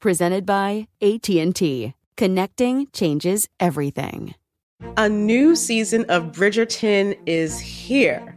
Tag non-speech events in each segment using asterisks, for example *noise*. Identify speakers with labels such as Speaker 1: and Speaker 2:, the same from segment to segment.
Speaker 1: presented by AT&T. Connecting changes everything.
Speaker 2: A new season of Bridgerton is here.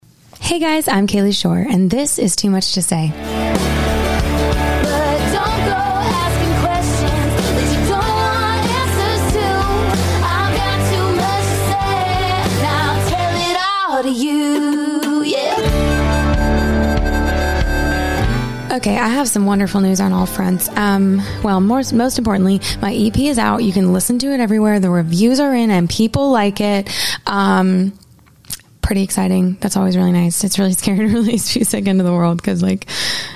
Speaker 3: Hey guys, I'm Kaylee Shore, and this is Too Much to Say. Okay, I have some wonderful news on all fronts. Um, well, most most importantly, my EP is out. You can listen to it everywhere. The reviews are in, and people like it. Um, pretty exciting. That's always really nice. It's really *laughs* scary to release music into the world because, like,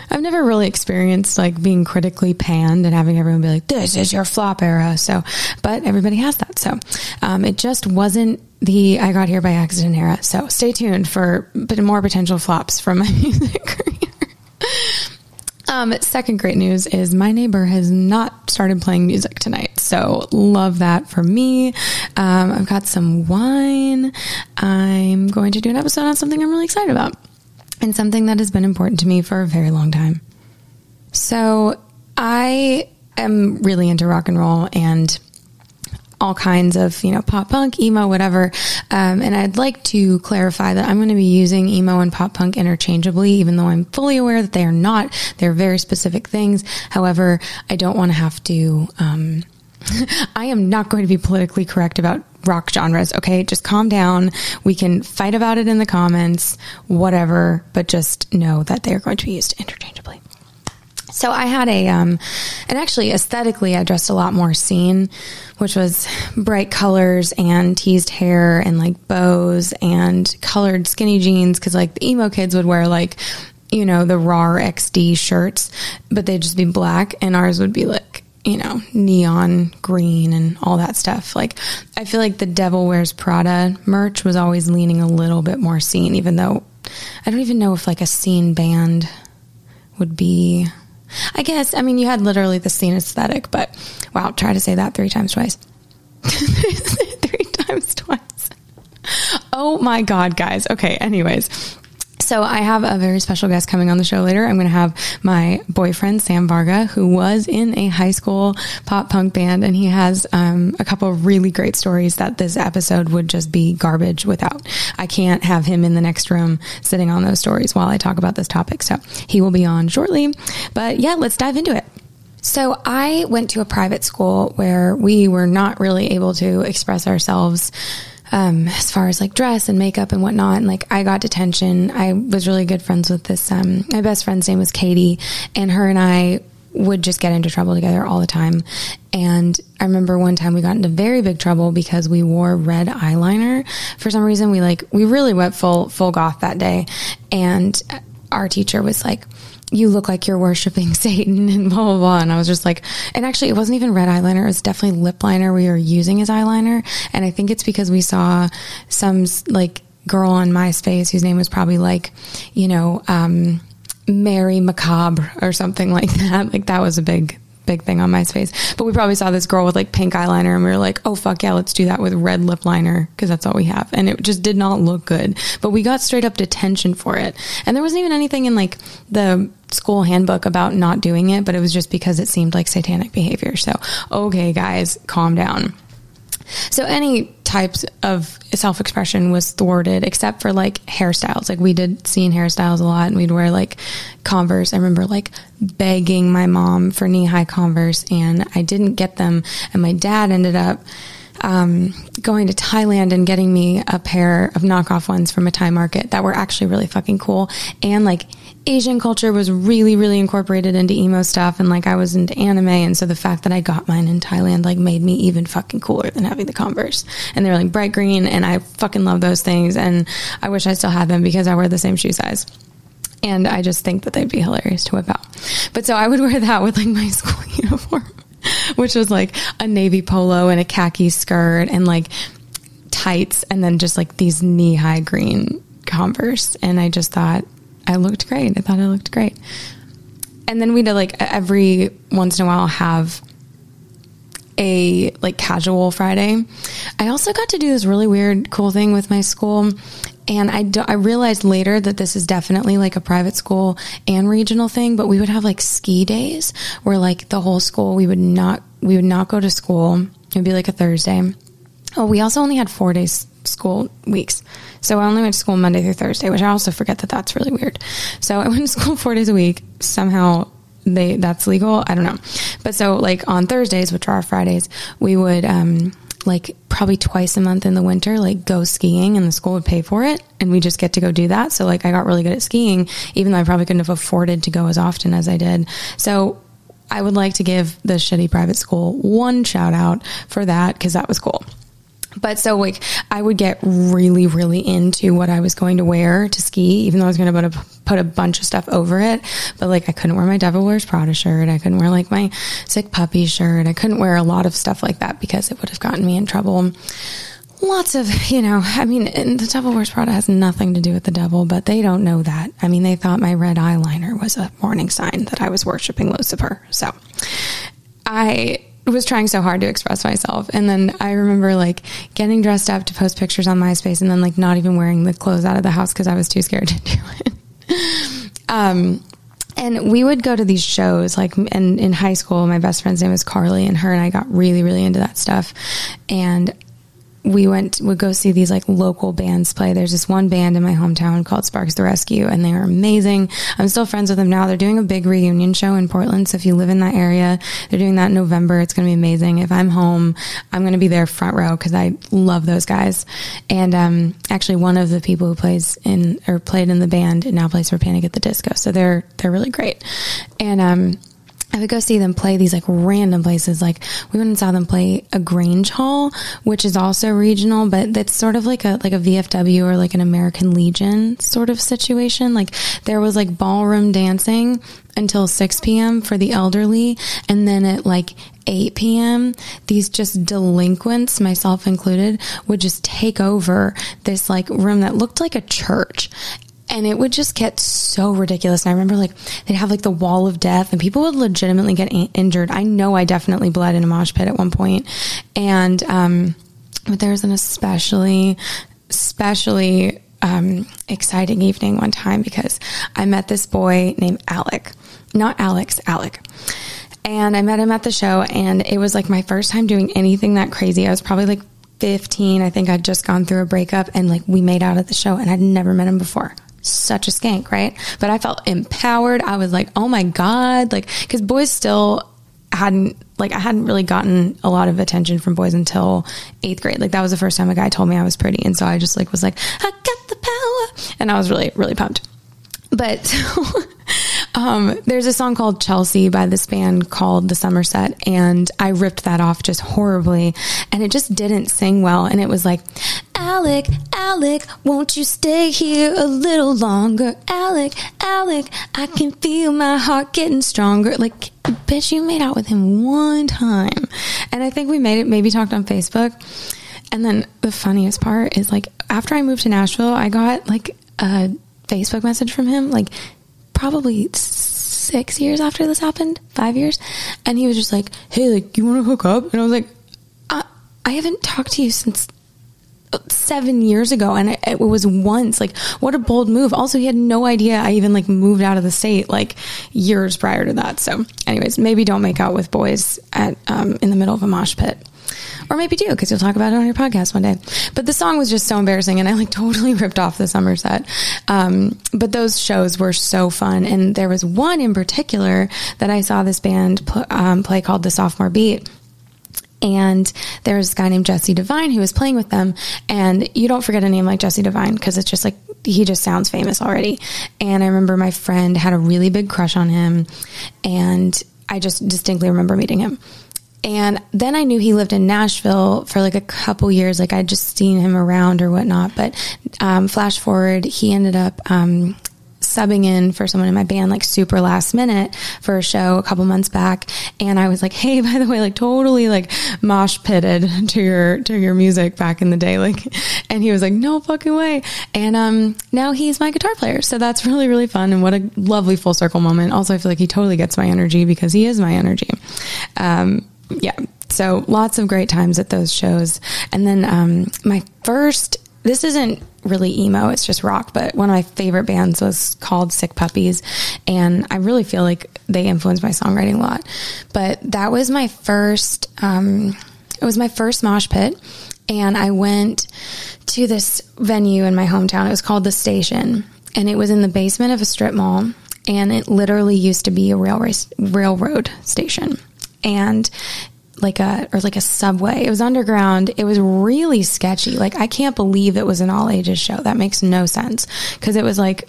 Speaker 3: I've never really experienced like being critically panned and having everyone be like, "This is your flop era." So, but everybody has that. So, um, it just wasn't the I got here by accident era. So, stay tuned for more potential flops from my *laughs* music career. Um, second great news is my neighbor has not started playing music tonight. So love that for me. Um, I've got some wine. I'm going to do an episode on something I'm really excited about and something that has been important to me for a very long time. So I am really into rock and roll and all kinds of, you know, pop punk, emo, whatever. Um, and I'd like to clarify that I'm going to be using emo and pop punk interchangeably, even though I'm fully aware that they are not. They're very specific things. However, I don't want to have to, um, *laughs* I am not going to be politically correct about rock genres. Okay. Just calm down. We can fight about it in the comments, whatever, but just know that they are going to be used interchangeably. So I had a, um, and actually aesthetically, I dressed a lot more scene, which was bright colors and teased hair and like bows and colored skinny jeans. Cause like the emo kids would wear like, you know, the raw XD shirts, but they'd just be black and ours would be like, you know, neon green and all that stuff. Like, I feel like the Devil Wears Prada merch was always leaning a little bit more scene, even though I don't even know if like a scene band would be I guess, I mean, you had literally the scene aesthetic, but wow, try to say that three times twice. *laughs* three times twice. Oh my God, guys. Okay, anyways. So I have a very special guest coming on the show later. I'm going to have my boyfriend Sam Varga, who was in a high school pop punk band, and he has um, a couple of really great stories that this episode would just be garbage without. I can't have him in the next room sitting on those stories while I talk about this topic. So he will be on shortly. But yeah, let's dive into it. So I went to a private school where we were not really able to express ourselves um, as far as like dress and makeup and whatnot. And like I got detention. I was really good friends with this. Um, my best friend's name was Katie, and her and I would just get into trouble together all the time. And I remember one time we got into very big trouble because we wore red eyeliner. For some reason, we like we really went full full goth that day, and our teacher was like you look like you're worshiping *laughs* Satan and blah, blah, blah. And I was just like, and actually, it wasn't even red eyeliner. It was definitely lip liner we were using as eyeliner. And I think it's because we saw some like girl on MySpace whose name was probably like, you know, um, Mary Macabre or something *laughs* like that. Like that was a big big thing on MySpace. But we probably saw this girl with like pink eyeliner and we were like, oh fuck yeah, let's do that with red lip liner because that's all we have. And it just did not look good. But we got straight up detention for it. And there wasn't even anything in like the school handbook about not doing it, but it was just because it seemed like satanic behavior. So, okay, guys, calm down. So any types of self expression was thwarted except for like hairstyles. Like we did scene hairstyles a lot and we'd wear like Converse. I remember like begging my mom for knee high Converse and I didn't get them. And my dad ended up um, going to Thailand and getting me a pair of knockoff ones from a Thai market that were actually really fucking cool. And like Asian culture was really, really incorporated into emo stuff. And like I was into anime. And so the fact that I got mine in Thailand like made me even fucking cooler than having the Converse. And they're like bright green. And I fucking love those things. And I wish I still had them because I wear the same shoe size. And I just think that they'd be hilarious to whip out. But so I would wear that with like my school *laughs* uniform, *laughs* which was like a navy polo and a khaki skirt and like tights and then just like these knee high green Converse. And I just thought I looked great. I thought I looked great. And then we'd like every once in a while have a like casual Friday. I also got to do this really weird, cool thing with my school. And I, do, I realized later that this is definitely like a private school and regional thing, but we would have like ski days where like the whole school, we would not, we would not go to school. It'd be like a Thursday. Oh, we also only had four days school weeks. So I only went to school Monday through Thursday, which I also forget that that's really weird. So I went to school four days a week. Somehow they that's legal. I don't know. But so like on Thursdays, which are our Fridays, we would um like probably twice a month in the winter, like go skiing and the school would pay for it and we just get to go do that. So like I got really good at skiing, even though I probably couldn't have afforded to go as often as I did. So I would like to give the shitty private school one shout out for that because that was cool. But so like I would get really, really into what I was going to wear to ski, even though I was going to put a, put a bunch of stuff over it. But like I couldn't wear my Devil Wears Prada shirt. I couldn't wear like my sick puppy shirt. I couldn't wear a lot of stuff like that because it would have gotten me in trouble. Lots of, you know, I mean, the Devil Wears Prada has nothing to do with the devil, but they don't know that. I mean, they thought my red eyeliner was a warning sign that I was worshiping Lucifer. So I was trying so hard to express myself. And then I remember like getting dressed up to post pictures on MySpace and then like not even wearing the clothes out of the house because I was too scared to *laughs* do it. um, and we would go to these shows like and in high school my best friend's name was carly and her and i got really really into that stuff and we went would go see these like local bands play. There's this one band in my hometown called Sparks the Rescue, and they are amazing. I'm still friends with them now. They're doing a big reunion show in Portland, so if you live in that area, they're doing that in November. It's going to be amazing. If I'm home, I'm going to be there front row because I love those guys. And um, actually, one of the people who plays in or played in the band now plays for Panic at the Disco, so they're they're really great. And um, I would go see them play these like random places. Like we went and saw them play a Grange Hall, which is also regional, but that's sort of like a like a VFW or like an American Legion sort of situation. Like there was like ballroom dancing until 6 p.m. for the elderly, and then at like 8 p.m., these just delinquents, myself included, would just take over this like room that looked like a church and it would just get so ridiculous. And I remember like they'd have like the wall of death and people would legitimately get a- injured. I know I definitely bled in a mosh pit at one point. And, um, but there was an especially, especially, um, exciting evening one time because I met this boy named Alec, not Alex, Alec. And I met him at the show and it was like my first time doing anything that crazy. I was probably like 15. I think I'd just gone through a breakup and like we made out at the show and I'd never met him before such a skank, right? But I felt empowered. I was like, oh my God. Like, cause boys still hadn't, like, I hadn't really gotten a lot of attention from boys until eighth grade. Like, that was the first time a guy told me I was pretty. And so I just, like, was like, I got the power. And I was really, really pumped. But *laughs* um, there's a song called Chelsea by this band called The Summer Set, and I ripped that off just horribly, and it just didn't sing well. And it was like, Alec, Alec, won't you stay here a little longer? Alec, Alec, I can feel my heart getting stronger. Like, bitch, you made out with him one time. And I think we made it, maybe talked on Facebook. And then the funniest part is like, after I moved to Nashville, I got like a Facebook message from him, like probably six years after this happened, five years. And he was just like, Hey, like, you want to hook up? And I was like, I, I haven't talked to you since seven years ago and it, it, was once like what a bold move also he had no idea i even like moved out of the state like years prior to that so anyways maybe don't make out with boys at um, in the middle of a mosh pit or maybe do because you'll talk about it on your podcast one day. But the song was just so embarrassing, and I like *laughs* totally ripped off the Summer Set. Um, but those shows were so fun, and there was one in particular that I saw this band pl- um, play called the Sophomore Beat. And there's a guy named Jesse Devine who was playing with them. And you don't forget a name like Jesse Devine because it's just like, he just sounds famous already. And I remember my friend had a really big crush on him. And I just distinctly remember meeting him. And then I knew he lived in Nashville for like a couple years. Like I'd just seen him around or whatnot. But um, flash forward, he ended up um, subbing in for someone in my band like super last minute for a show a couple months back. And I was like hey *laughs* by the way like totally like mosh pitted to your to your music back in the day. Like *laughs* and he was like no fucking way. And um now he's my guitar player. So that's *laughs* really really fun. And what a lovely full circle moment. Also I feel like he totally gets my energy because he is my energy. Um yeah. So lots of great times at those shows. And then um, my first, this isn't really emo, it's just rock, but one of my favorite bands was called Sick Puppies. And I really feel like they influenced my songwriting a lot. But that was my first, um, it was my first mosh pit. And I went to this venue in my hometown. It was called The Station. And it was in the basement of a strip mall. And it literally used to be a railway, railroad station and like a or like a subway. It was underground. It was really sketchy. Like I can't believe it was an all ages show. That makes no sense because it was like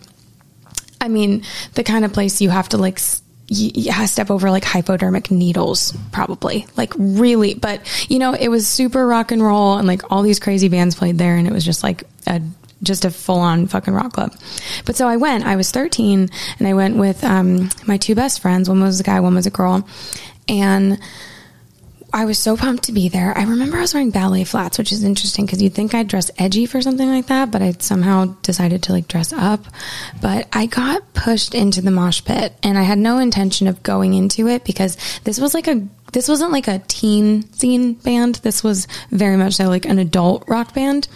Speaker 3: I mean, the kind of place you have to like you, step over like hypodermic needles probably like really but you know it was super rock and roll and like all these crazy bands played there and it was just like a just a full on fucking rock club. But so I went, I was 13 and I went with um, my two best friends. One was a guy, one was a girl. And I was so pumped to be there. I remember I was wearing ballet flats, which is interesting because you'd think I'd dress edgy for something like that, but I somehow decided to like dress up. But I got pushed into the mosh pit and I had no intention of going into it because this was like a this wasn't like a teen scene band. This was very much so like an adult rock band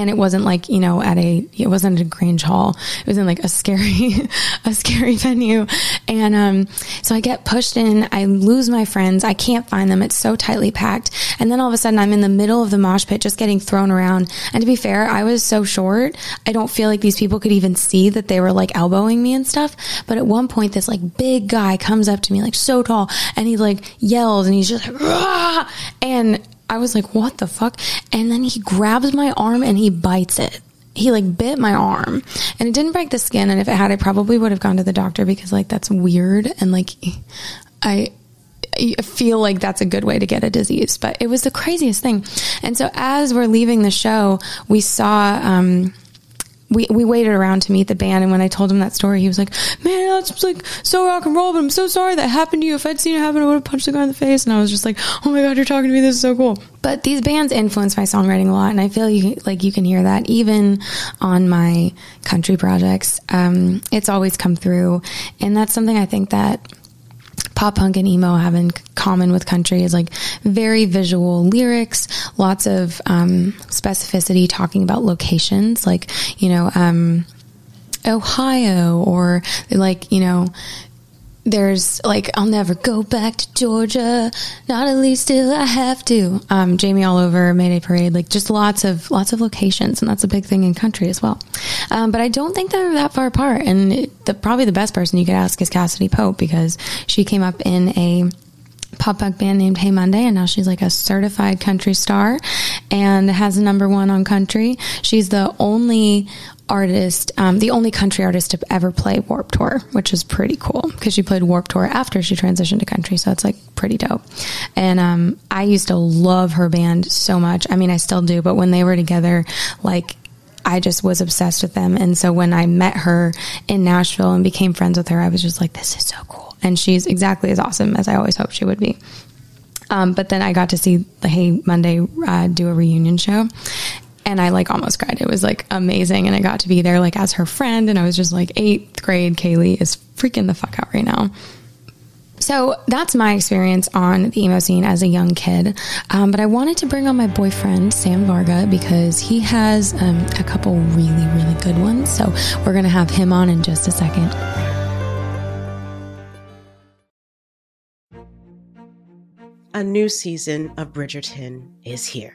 Speaker 3: and it wasn't like you know at a it wasn't a grange hall. It was in like a scary *laughs* a scary venue. And um so i get pushed in. I lose my friends. I can't find them. It's so tightly packed. And then all of a sudden i'm in the middle of the mosh pit just getting thrown around. And to be fair i was so short i don't feel like these people could even see that they were like elbowing me and stuff. But at one point this like big guy comes up to me like so tall. And he like yells and he's just like and I was like, what the fuck? And then he grabs my arm and he bites it. He like bit my arm and it didn't break the skin. And if it had, I probably would have gone to the doctor because like that's weird. And like, I, I feel like that's a good way to get a disease, but it was the craziest thing. And so as we're leaving the show, we saw, um, we, we waited around to meet the band and when I told him that story, he was like, Man, that's like so rock and roll, but I'm so sorry that happened to you. If I'd seen it happen, I would have punched the guy in the face. And I was just like, Oh my god, you're talking to me, this is so cool. But these bands influence my songwriting a lot, and I feel like you can hear that even on my country projects. Um, it's always come through, and that's something I think that pop punk and emo have in common with country is like very visual lyrics, lots of um, specificity talking about locations, like, you know, um, Ohio or like, you know, there's like I'll never go back to Georgia, not at least till I have to. Um, Jamie all over Mayday Parade, like just lots of lots of locations, and that's a big thing in country as well. Um, but I don't think they're that far apart. And it, the, probably the best person you could ask is Cassadee Pope because she came up in a pop punk band named Hey Monday, and now she's like a certified country star and has a number one on country. She's the only artist, um, the only country artist to ever play Warped Tour, which is pretty cool because she played Warped Tour after she transitioned to country. So it's like pretty dope. And um, I used to love her band so much. I mean, I still do, but when they were together, like, I just was obsessed with them. And so when I met her in Nashville and became friends with her, I was just like, this is so cool. And she's exactly as awesome as I always hoped she would be. Um, but then I got to see the Hey Monday uh, do a reunion show and I like almost cried. It was like amazing. And I got to be there like as her friend. And I was just like, eighth grade Kaylee is freaking the fuck out right now. So that's my experience on the emo scene as a young kid. Um, but I wanted to bring on my boyfriend, Sam Varga, because he has um, a couple really, really good ones. So we're going to have him on in just a second.
Speaker 2: A new season of Bridgerton is here.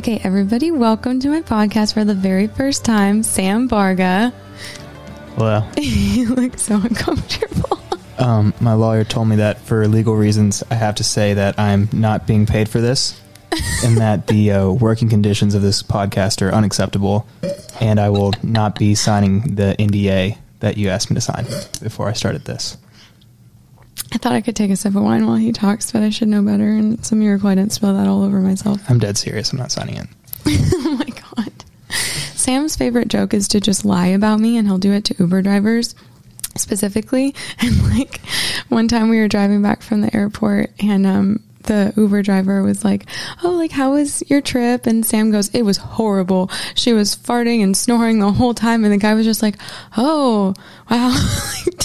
Speaker 3: Okay, everybody, welcome to my podcast for the very first time. Sam Varga.
Speaker 4: Hello. *laughs*
Speaker 3: you look so uncomfortable.
Speaker 4: Um, my lawyer told me that for legal reasons, I have to say that I'm not being paid for this, *laughs* and that the uh, working conditions of this podcast are unacceptable, and I will not be signing the NDA that you asked me to sign before I started this.
Speaker 3: I thought I could take a sip of wine while he talks, but I should know better. And it's a miracle I didn't spill that all over myself.
Speaker 4: I'm dead serious. I'm not signing it. *laughs*
Speaker 3: oh my god. Sam's favorite joke is to just lie about me, and he'll do it to Uber drivers specifically. *laughs* And like one time we were driving back from the airport, and um, the Uber driver was like, "Oh, like how was your trip?" And Sam goes, "It was horrible. She was farting and snoring the whole time." And the guy was just like, "Oh, wow." *laughs*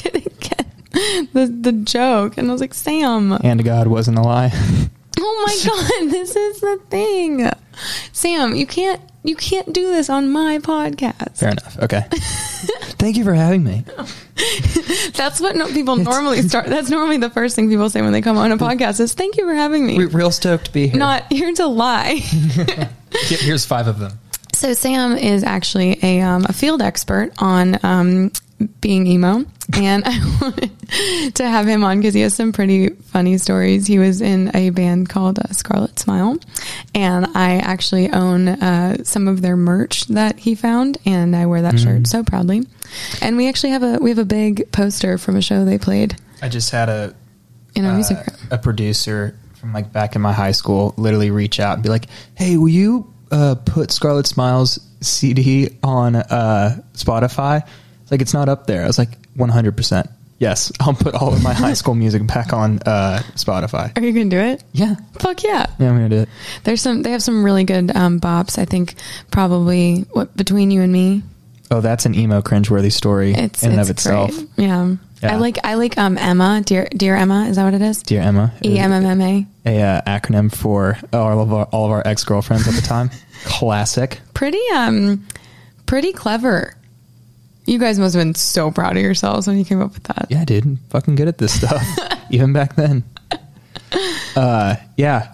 Speaker 3: like, didn't get the the joke, and I was like, "Sam."
Speaker 4: And God wasn't a lie. *laughs*
Speaker 3: Oh my *laughs* god, this is the thing. Sam, you can't you can't do this on my podcast.
Speaker 4: Fair enough. Okay. *laughs* Thank you for having me.
Speaker 3: That's what no, people normally start. That's normally the first thing people say when they come on a podcast is "Thank you for having me."
Speaker 4: We're real stoked to be here.
Speaker 3: Not here to lie.
Speaker 4: Here's five of them.
Speaker 3: So Sam is actually a, um, a field expert on um, being emo, and I *laughs* wanted to have him on because he has some pretty funny stories. He was in a band called uh, Scarlet Smile, and I actually own uh, some of their merch that he found, and I wear that
Speaker 4: Mm.
Speaker 3: shirt so proudly. And we actually have a we have a big poster from a show they played
Speaker 4: I just had a
Speaker 3: in a
Speaker 4: uh,
Speaker 3: music room.
Speaker 4: a producer from like back in my high school literally reach out and be like, "Hey, will you uh, put Scarlet Smiles CD on uh, Spotify?" It's like it's not up there. I was like, "100 percent, yes, *laughs* I'll put all of my high school music back on uh, Spotify."
Speaker 3: Are you gonna do it?
Speaker 4: Yeah,
Speaker 3: Fuck yeah.
Speaker 4: yeah, I'm gonna do it.
Speaker 3: There's some. They have some really good um, bops. I think probably what between you and me.
Speaker 4: Oh, that's an emo cringeworthy story
Speaker 3: It's
Speaker 4: in and
Speaker 3: it's
Speaker 4: of itself.
Speaker 3: Great. Yeah.
Speaker 4: Yeah.
Speaker 3: I like I like um Emma, dear dear Emma. Is that what it is?
Speaker 4: Dear Emma,
Speaker 3: E M M M A.
Speaker 4: a uh, acronym for all of our, all of our ex girlfriends at the time. *laughs* Classic.
Speaker 3: Pretty um, pretty clever. You guys must have been so proud of yourselves when you came up with that.
Speaker 4: Yeah, dude, I'm fucking good at this stuff. *laughs* Even back then. Uh, yeah.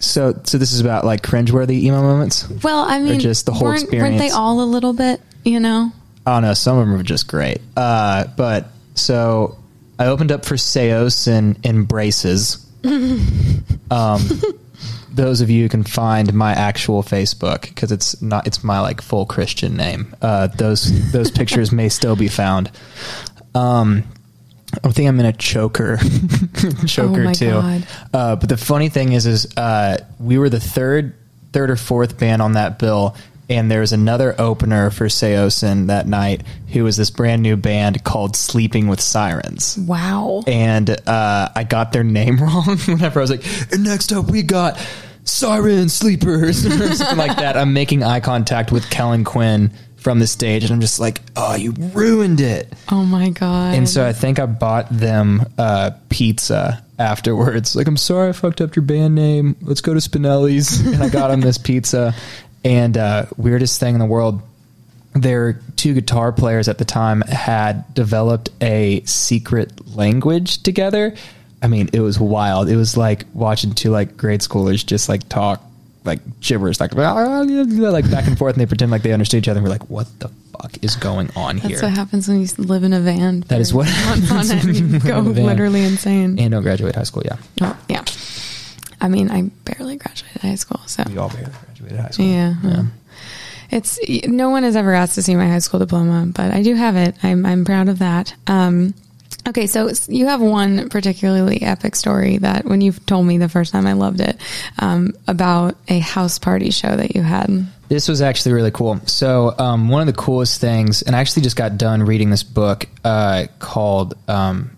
Speaker 4: So, so this is about like cringeworthy emo moments.
Speaker 3: Well, I mean,
Speaker 4: just the whole
Speaker 3: weren't, Weren't they all a little bit? You know.
Speaker 4: Oh no, some of them are just great. Uh, but so I opened up for Seos and Embraces. *laughs* um, those of you who can find my actual Facebook because it's not it's my like full Christian name. Uh, those those *laughs* pictures may still be found. Um, I think I'm in a choker, *laughs* choker
Speaker 3: Oh my
Speaker 4: too.
Speaker 3: God.
Speaker 4: Uh, but the funny thing is, is uh, we were the third, third or fourth band on that bill, and there was another opener for Saosin that night, who was this brand new band called Sleeping with Sirens.
Speaker 3: Wow.
Speaker 4: And uh, I got their name *laughs* wrong whenever I was like, and next up we got Siren Sleepers *laughs* or something like that. I'm making eye contact with Kellin Quinn from the stage, and I'm just like, oh, you ruined it.
Speaker 3: Oh my god.
Speaker 4: And so I think I bought them uh, pizza afterwards. Like, I'm sorry I fucked up your band name. Let's go to Spinelli's. *laughs* And I got them this pizza. And uh, weirdest thing in the world, their two guitar players at the time had developed a secret language together. I mean, it was wild. It was like watching two like grade schoolers just like talk like gibberish, like like back and forth, and they pretend like they understood each other. And we're like, what the fuck is going on here?
Speaker 3: That's what happens when you live in a van.
Speaker 4: That is what *laughs* happens when
Speaker 3: you go
Speaker 4: live in a van.
Speaker 3: literally insane.
Speaker 4: and don't graduate high school. Yeah,
Speaker 3: Oh, yeah. I mean, I barely graduated high school, so
Speaker 4: we all barely graduated high school.
Speaker 3: yeah. well, It's no one has ever asked to see my high school diploma, but I do have it. I'm I'm proud of that. Um, okay, so you have one particularly epic story that when you told me the first time, I loved it um, about a house party show that you had.
Speaker 4: This was actually really cool. So, um, one of the coolest things, and I actually just got done reading this book uh, called, um,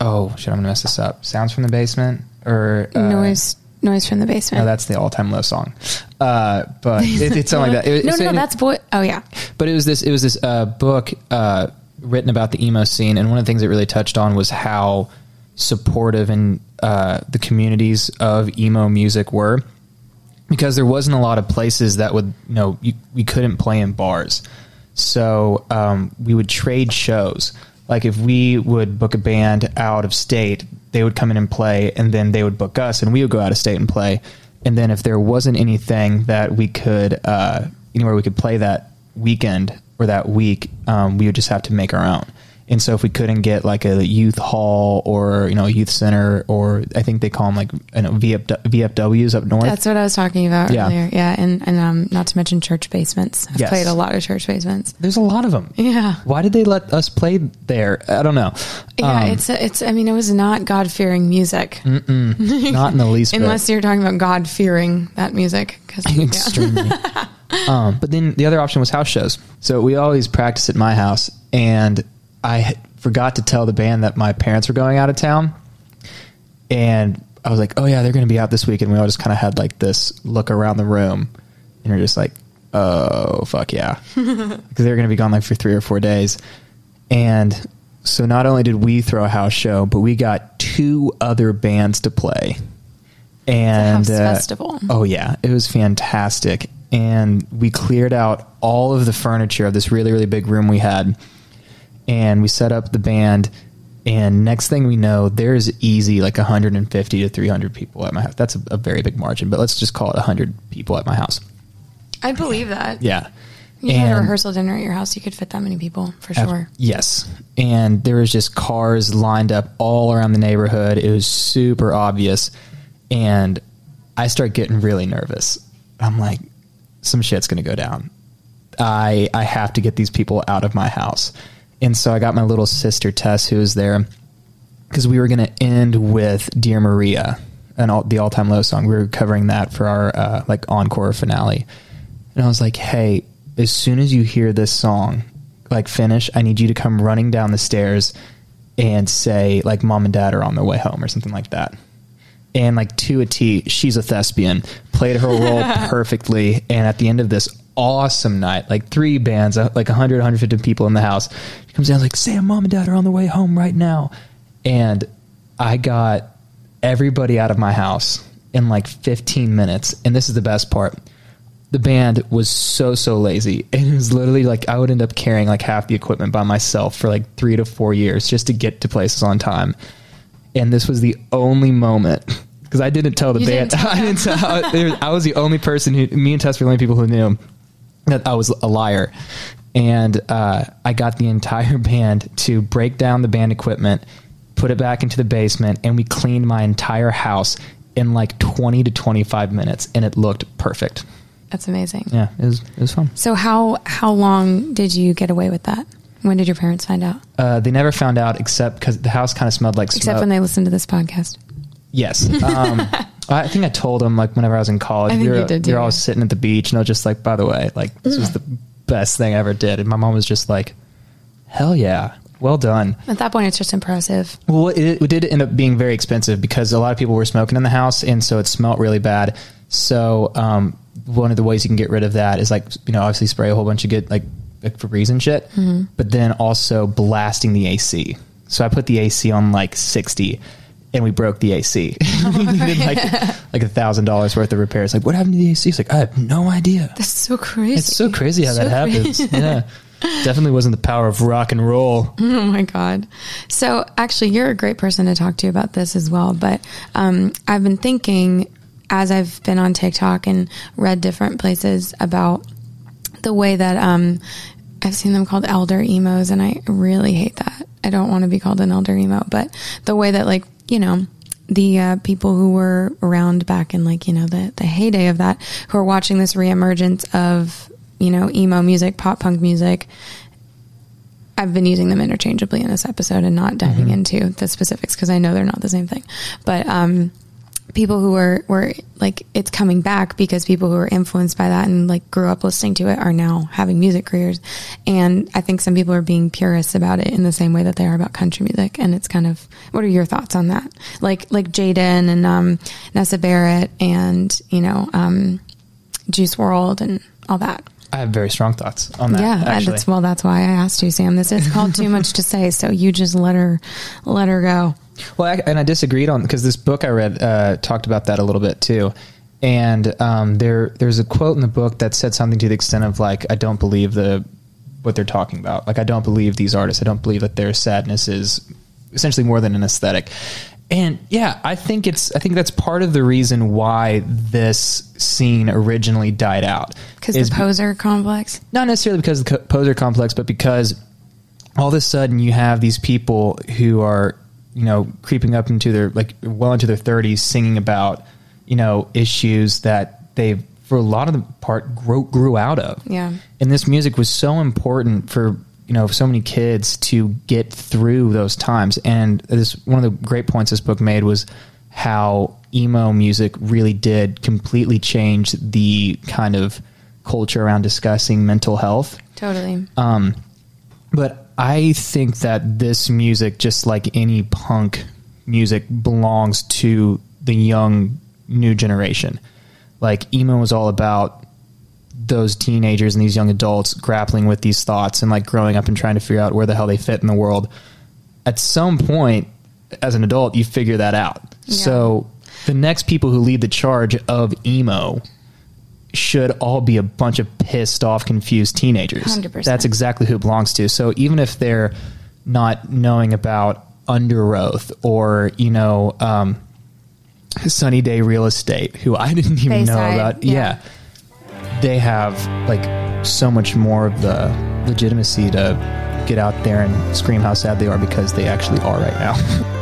Speaker 4: oh shit, I'm gonna mess this up. Sounds from the basement or uh,
Speaker 3: noise noise from the basement.
Speaker 4: No, that's the all-time low song. Uh, but *laughs* it, it's something like that. It-
Speaker 3: no, no, no, that's boy. Oh yeah,
Speaker 4: but it was this it was this uh, book uh, written about the emo scene and one of the things it really touched on was how supportive and uh, the communities of emo music were because there wasn't a lot of places that would you know you, we couldn't play in bars so um, we would trade shows like if we would book a band out of state they would come in and play and then they would book us and we would go out of state and play. And then if there wasn't anything that we could uh, anywhere we could play that weekend or that week um, we would just have to make our own and so if we couldn't get like a youth hall or you know a youth center or I think they call them like you know, VF, VFWs up north
Speaker 3: that's what I was talking about
Speaker 4: Yeah.
Speaker 3: earlier. Yeah, and and um, not to mention church basements. I've
Speaker 4: Yes.
Speaker 3: played a lot of church basements.
Speaker 4: there's a lot of them
Speaker 3: Yeah.
Speaker 4: why did they let us play there i don't know
Speaker 3: Yeah,
Speaker 4: Um,
Speaker 3: it's it's. I mean, it was not God fearing music. *laughs*
Speaker 4: Not in the least bit.
Speaker 3: Unless you're talking about God fearing that music, because
Speaker 4: Extremely. *laughs* um, but then the other option was house shows. So we always practice at my house, and I forgot to tell the band that my parents were going out of town, and I was like, "Oh yeah, they're going to be out this week," and we all just kind of had like this look around the room, and we're just like, "Oh fuck yeah," *laughs* because they're going to be gone like for three or four days, and so not only did we throw a house show, but we got two other bands to play. And uh,
Speaker 3: festival.
Speaker 4: Oh yeah, it was fantastic. And we cleared out all of the furniture of this really really big room we had. And we set up the band. And next thing we know, there's easy like 150 to 300 people at my house. That's a, a very big margin, but let's just call it 100 people at my house.
Speaker 3: I believe that.
Speaker 4: Yeah.
Speaker 3: You had a rehearsal dinner at your house. You could fit that many people for sure.
Speaker 4: Yes. And there was just cars lined up all around the neighborhood. It was super obvious. And I start getting really nervous. I'm like, some shit's going to go down. I I have to get these people out of my house. And so I got my little sister Tess who was there because we were going to end with Dear Maria, and all, the all-time low song. We were covering that for our uh, like encore finale. And I was like, "Hey, as soon as you hear this song like finish, I need you to come running down the stairs and say like mom and dad are on their way home or something like that." And like to a T, she's a thespian, played her role *laughs* perfectly. And at the end of this awesome night, like three bands, uh, like 100, 150 people in the house, she comes down like, Sam, mom and dad are on the way home right now. And I got everybody out of my house in like 15 minutes. And this is the best part. The band was so, so lazy. And *laughs* it was literally like I would end up carrying like half the equipment by myself for like three to four years just to get to places on time. And this was the only moment *laughs* because I didn't tell the
Speaker 3: You
Speaker 4: band.
Speaker 3: didn't tell *laughs*
Speaker 4: I didn't tell. I, was- I was the only person who, me and Tess were the only people who knew that I was a liar. And uh, I got the entire *laughs* band to break down the band equipment, put it back into the basement, and we cleaned my entire house in like 20 to 25 minutes, and it looked perfect.
Speaker 3: That's amazing.
Speaker 4: Yeah, it was it was fun.
Speaker 3: So how how long did you get away with that? When did your parents find out?
Speaker 4: Uh, they never found out except because the house kind of smelled like
Speaker 3: Except when they listened to this podcast.
Speaker 4: Yes. Um, *laughs* I think I told them like whenever I was in college,
Speaker 3: I
Speaker 4: we were,
Speaker 3: did,
Speaker 4: we were all sitting at the beach and I was just like, by the way, like this was the best thing I ever did. And my mom was just like, hell yeah, well done.
Speaker 3: At that point, it's just impressive.
Speaker 4: Well, it, it did end up being very expensive because a lot of people were smoking in the house, and so it smelled really bad. So, um, one of the ways you can get rid of that is like you know obviously spray a whole bunch of good like, like Febreze and shit,
Speaker 3: Mhm.
Speaker 4: but then also blasting the AC. So I put the AC on like sixty, and we broke the AC. *laughs* we did like *laughs* like a thousand dollars worth of repairs. Like, what happened to the AC? It's like I have no idea.
Speaker 3: That's so crazy.
Speaker 4: It's so crazy how
Speaker 3: So
Speaker 4: that happens.
Speaker 3: crazy. *laughs*
Speaker 4: yeah, definitely wasn't the power of rock and roll.
Speaker 3: Oh my God. So actually, you're a great person to talk to about this as well. But um, I've been thinking as I've been on TikTok and read different places about the way that um, I've seen them called elder emos, and I really hate that. I don't want to be called an elder emo, but the way that, like, you know, the uh, people who were around back in like you know the the heyday of that who are watching this reemergence of you know emo music pop punk music I've been using them interchangeably in this episode and not diving into the specifics because I know they're not the same thing. But um, people who are were like it's coming back because people who are influenced by that and like grew up listening to it are now having music careers. And I think some people are being purists about it in the same way that they are about country music. And it's kind of what are your thoughts on that? Like like Jaden and um, Nessa Barrett and you know um, Juice WRLD and all that.
Speaker 4: I have very strong thoughts on that.
Speaker 3: Yeah,
Speaker 4: actually.
Speaker 3: that's well. That's why I asked you, Sam. This is called too much to say, so you just let her, let her go.
Speaker 4: Well, I, and I disagreed on because this book I read uh, talked about that a little bit too. And um, there, there's a quote in the book that said something to the extent of like, "I don't believe the what they're talking about. Like, I don't believe these artists. I don't believe that their sadness is essentially more than an aesthetic." And yeah, I think it's I think that's part of the reason why this scene originally died out.
Speaker 3: Because the poser complex.
Speaker 4: not necessarily because of the poser complex, but because all of a sudden you have these people who are, you know, creeping up into their like well into their thirties, singing about, you know, issues that they, for a lot of the part, grew, grew out of.
Speaker 3: Yeah.
Speaker 4: And this music was so important for you know so many kids to get through those times. And this one of the great points this book made was how emo music really did completely change the kind of culture around discussing mental health.
Speaker 3: Totally.
Speaker 4: Um, but I think that this music, just like any punk music, belongs to the young new generation. Like emo is all about those teenagers and these young adults grappling with these thoughts and like growing up and trying to figure out where the hell they fit in the world. At some point, as an adult, you figure that out. So the next people who lead the charge of emo should all be a bunch of pissed off, confused teenagers.
Speaker 3: 100%.
Speaker 4: That's exactly who it belongs to. So even if they're not knowing about Underoath or, you know, um, Sunny Day Real Estate, who I *laughs* didn't even know about.
Speaker 3: yeah.
Speaker 4: yeah. They have like so much more of the legitimacy to get out there and scream how sad they are because they actually are right now. *laughs*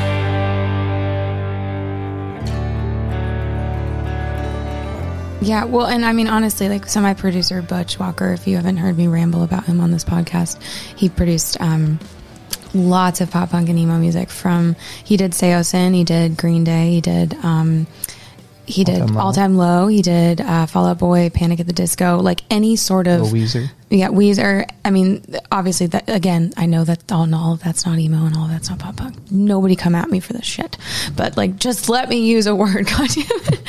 Speaker 3: Yeah, well, and I mean, honestly, like, so my producer, Butch Walker, if you haven't heard me ramble about him on this podcast, he produced um, lots of pop punk and emo music from, he did Saosin, he did Green Day, he did, um, he did
Speaker 4: All Time Low.
Speaker 3: Low, he did uh, Fall Out Boy, Panic at the Disco, like any sort of.
Speaker 4: Oh, Weezer.
Speaker 3: Yeah, Weezer. I mean, obviously, that again, I know that all, all of that's not emo and all of that's not pop punk. Nobody come at me for this shit. But like, just let me use a word, *laughs* goddamn it.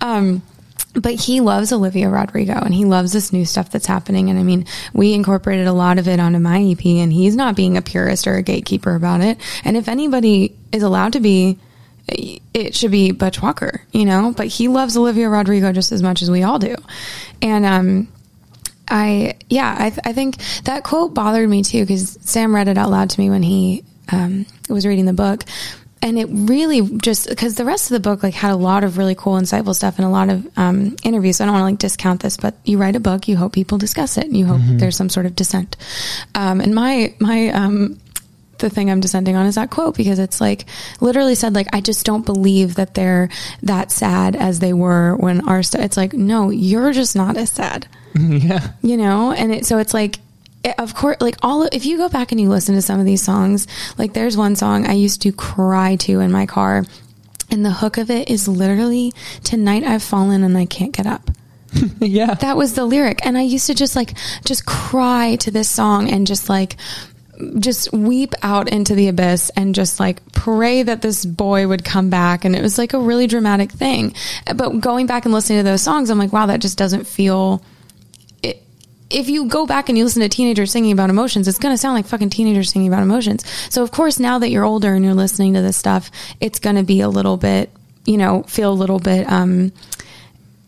Speaker 3: Um, but he loves Olivia Rodrigo and he loves this new stuff that's happening. And I mean, we incorporated a lot of it onto my EP and he's not being a purist or a gatekeeper about it. And if anybody is allowed to be, it should be Butch Walker, you know, but he loves Olivia Rodrigo just as much as we all do. And, um, I, yeah, I, I think that quote bothered me too because Sam read it out loud to me when he um, was reading the book. And it really just because the rest of the book like had a lot of really cool insightful stuff and a lot of um, interviews so i don't want to like discount this but you write a book you hope people discuss it and you hope
Speaker 4: Mhm.
Speaker 3: there's some sort of dissent um, and my my um, the thing i'm dissenting on is that quote because it's like literally said like i just don't believe that they're that sad as they were when our st-. it's like no you're just not as sad *laughs*
Speaker 4: yeah.
Speaker 3: you know and it, so it's like Eh, of course like all if you go back and you listen to some of these songs like there's one song i used to cry to in my car and the hook of it is literally tonight i've fallen and i can't get up. *laughs*
Speaker 4: Yeah.
Speaker 3: That was the lyric and i used to just like just cry to this song and just like just weep out into the abyss and just like pray that this boy would come back and it was like a really dramatic thing. But going back and listening to those songs i'm like wow that just doesn't feel if you go back and you listen to teenagers singing about emotions it's going to sound like fucking teenagers singing about emotions so of course now that you're older and you're listening to this stuff it's going to be a little bit you know feel a little bit um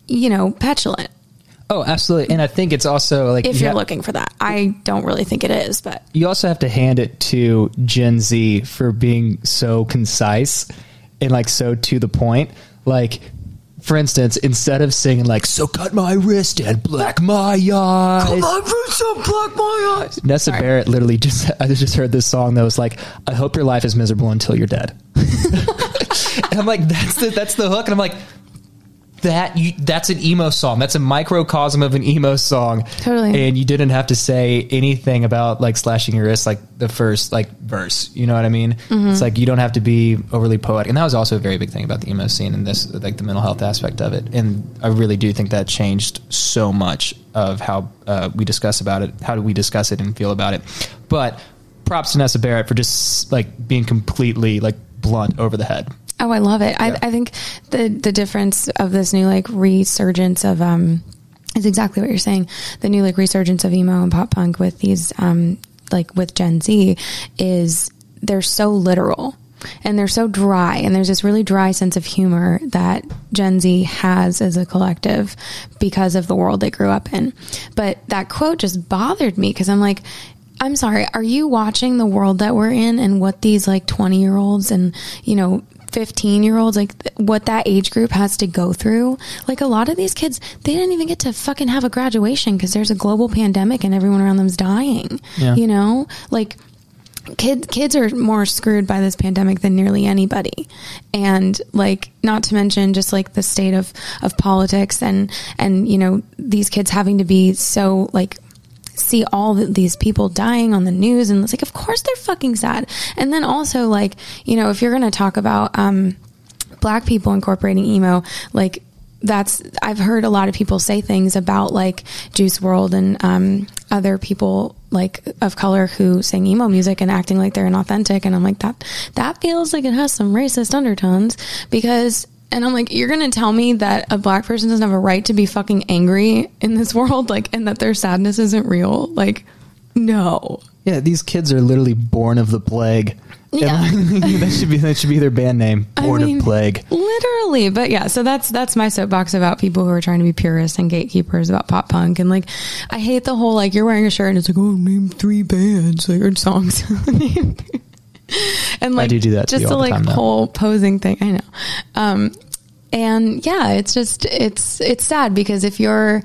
Speaker 3: you know petulant
Speaker 4: Oh, absolutely. And I think it's also like
Speaker 3: if
Speaker 4: you
Speaker 3: you're
Speaker 4: ha-
Speaker 3: looking for that. I don't really think it is, but
Speaker 4: you also have to hand it to Gen Z for being so concise and like so to the point. Like, for instance, instead of singing like "So cut my wrist and black my eyes,"
Speaker 5: Come on, wrist and black my eyes.
Speaker 4: Nessa Barrett literally just *laughs* I just heard this song that was like, "I hope your life is miserable until you're dead." *laughs* and I'm like, that's the that's the hook, and I'm like. That you, that's an emo song. That's a microcosm of an emo song.
Speaker 3: Totally.
Speaker 4: And you didn't have to say anything about like slashing your wrist like the first like verse. You know what I mean?
Speaker 3: Mhm.
Speaker 4: It's like you don't have to be overly poetic. And that was also a very big thing about the emo scene and this like the mental health aspect of it. And I really do think that changed so much of how uh, we discuss about it. How do we discuss it and feel about it? But props to Nessa Barrett for just like being completely like blunt over the head.
Speaker 3: Oh, I love it. I, I think the the difference of this new like resurgence of um is exactly what you're saying. The new like resurgence of emo and pop punk with these um like with Gen Z is they're so literal and they're so dry and there's this really dry sense of humor that Gen Z has as a collective because of the world they grew up in. But that quote just bothered me because I'm like I'm sorry, are you watching the world that we're in and what these like 20 year olds and, you know, 15 year olds, like th- what that age group has to go through? Like a lot of these kids, they didn't even get to fucking have a graduation because there's a global pandemic and everyone around them's dying.
Speaker 6: Yeah.
Speaker 3: You know? Like, kids kids are more screwed by this pandemic than nearly anybody and like not to mention just like the state of of politics and and you know these kids having to be so like see all these people dying on the news and it's like of course they're fucking sad and then also like you know if you're going to talk about um black people incorporating emo like that's I've heard a lot of people say things about like Juice WRLD and um, other people like of color who sing emo music and acting like they're inauthentic, and I'm like that that feels like it has some racist undertones because. And I'm like, you're gonna tell me that a black person doesn't have a right to be fucking angry in this *laughs* world, like, and that their sadness isn't real? Like, no.
Speaker 4: Yeah, these kids are literally born of the plague.
Speaker 3: Yeah. *laughs*
Speaker 4: That should be that should be their band name.
Speaker 3: I
Speaker 4: Born
Speaker 3: mean,
Speaker 4: of plague.
Speaker 3: Literally, but yeah, so that's that's my soapbox about people who are trying to be purists and gatekeepers about pop punk and like I hate the whole like you're wearing a shirt and it's like oh name three bands like, or songs. *laughs* *laughs* and like
Speaker 4: I do do that
Speaker 3: just the like
Speaker 4: time,
Speaker 3: whole posing thing, I know. Um and yeah, it's just it's it's sad because if you're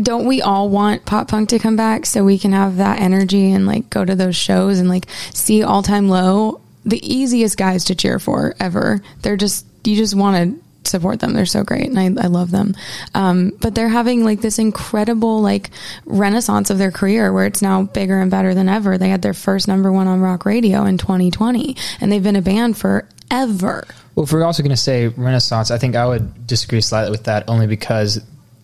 Speaker 3: don't we all want pop punk to come back so we can have that energy and like go to those shows and like see all time low? The easiest guys to cheer for ever. They're just you just want to support them. They're so great and i, I love them. Um, but they're having like this incredible like renaissance of their career where it's now bigger and better than ever. They had their first number one on rock radio in 2020 and they've been a band forever.
Speaker 4: Well, if we're also going to say Renaissance, I think I would disagree slightly with that only because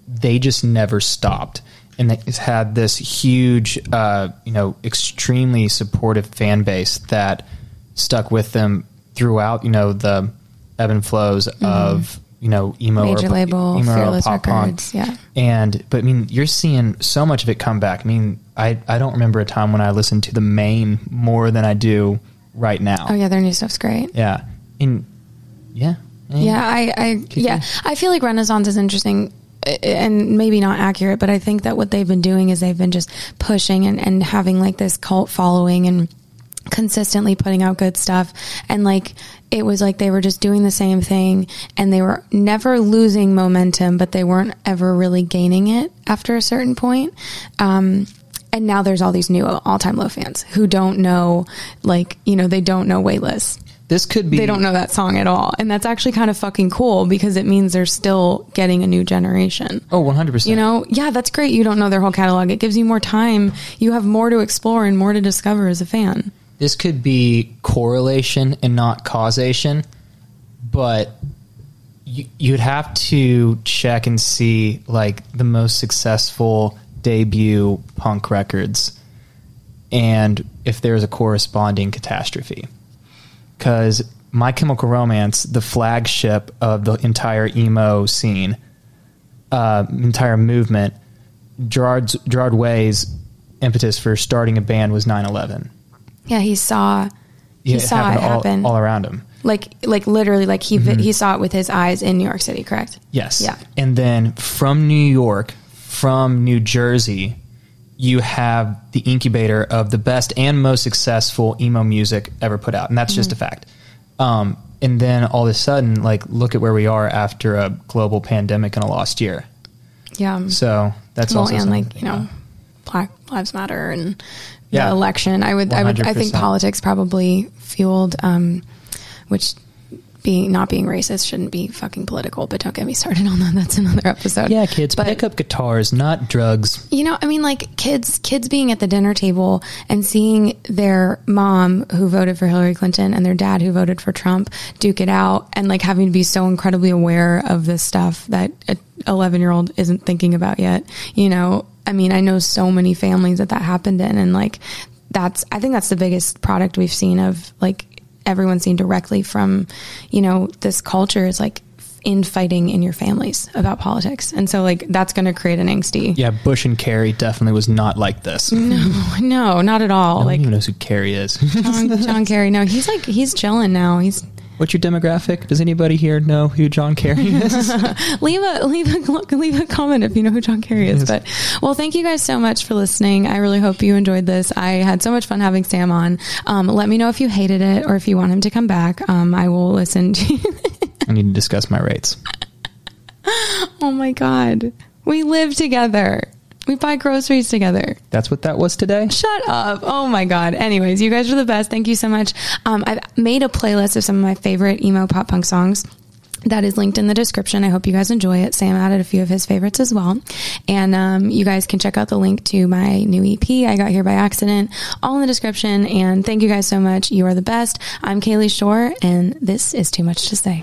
Speaker 4: they just never stopped. And they've had this huge, uh, you know, extremely supportive fan base that stuck with them throughout, you know, the ebb and flows of, you know, emo
Speaker 3: Mm-hmm. major
Speaker 4: or
Speaker 3: label
Speaker 4: emo
Speaker 3: fearless
Speaker 4: pop punk.
Speaker 3: records yeah
Speaker 4: And but I mean, you're seeing so much of it come back. I mean, I I don't remember a time when I listened to the main more than I do right now.
Speaker 3: oh yeah their new stuff's great
Speaker 4: Yeah. And yeah.
Speaker 3: Yeah, I, I yeah, I feel like Renaissance is interesting uh, and maybe not accurate, but I think that what they've been doing is they've been just pushing and, and having like this cult following and consistently putting out good stuff. And like it was like they were just doing the same thing and they were never losing momentum but they weren't ever really gaining it after a certain point. Um, and now there's all these new all-time low fans who don't know like you know they don't know weightless.
Speaker 4: This could be
Speaker 3: they don't know that song at all. And that's actually kind of fucking cool because it means they're still getting a new generation.
Speaker 4: Oh 100%
Speaker 3: you know? Yeah that's great. You don't know their whole catalog. It gives you more time. You have more to explore and more to discover as a fan
Speaker 4: this could be correlation and not causation, but you, you'd have to check and see like the most successful debut punk records and if there's a corresponding catastrophe. Because My Chemical Romance, the flagship of the entire emo scene, uh, entire movement, Gerard's, Gerard Way's impetus for starting a band was 9 11
Speaker 3: yeah, he saw he
Speaker 4: Yeah, it
Speaker 3: saw it
Speaker 4: happened all-
Speaker 3: happen
Speaker 4: all around him.
Speaker 3: Like like literally like he
Speaker 4: Mhm.
Speaker 3: he saw it with his eyes in New York City, correct?
Speaker 4: Yes.
Speaker 3: Yeah.
Speaker 4: And then from New York, from New Jersey, you have the incubator of the best and most successful emo music ever put out. And that's just
Speaker 3: Mhm.
Speaker 4: a fact. Um, and then all of a sudden, like, look at where we are after a global pandemic and a lost year.
Speaker 3: Yeah.
Speaker 4: So that's
Speaker 3: well,
Speaker 4: also
Speaker 3: and like you know, Black Lives Matter and
Speaker 4: Yeah.
Speaker 3: the election. I would I would I think politics probably fueled, um, which being not being racist shouldn't be fucking political. But don't get me started on that. *laughs* That's another episode.
Speaker 4: Yeah, kids, pick up guitars, not drugs.
Speaker 3: You know, I mean, like kids, kids being at the dinner table and seeing their mom who voted for Hillary Clinton and their dad who voted for Trump duke it out, and like having to be so incredibly aware of this stuff that a 11 year old isn't thinking about yet. You know, I mean, I know so many families that that happened in, and like that's, I think that's the biggest product we've seen of like everyone seen directly from, you know, this culture is like infighting in your families about politics. And so like that's going to create an angsty.
Speaker 4: Yeah, Bush and Kerry definitely was not like this. *laughs*
Speaker 3: No, no, not at all.
Speaker 4: No
Speaker 3: like
Speaker 4: even knows who Kerry is.
Speaker 3: John, John Kerry. No, he's like he's chilling now. He's
Speaker 4: What's your demographic? Does anybody here know who John Kerry *laughs* is?
Speaker 3: leave a leave a leave a comment if you know who John Kerry is.
Speaker 4: Yes.
Speaker 3: But well, thank you guys so much for listening. I really hope you enjoyed this. I had so much fun having Sam on. Um, let me know if you hated it or if you want him to come back. Um, I will listen to. You.
Speaker 4: I need to discuss my rates. *laughs*
Speaker 3: oh my god, we live together. We buy groceries together.
Speaker 4: That's what that was today.
Speaker 3: Shut up. Oh my God. Anyways, you guys are the best. Thank you so much. Um, I've made a playlist of some of my favorite emo pop punk songs. That is linked in the description. I hope you guys enjoy it. Sam added a few of his favorites as well. And um, you guys can check out the link to my new EP, I Got Here by Accident, all in the description. And thank you guys so much. You are the best. I'm Kaylee Shore, and this is Too Much to Say.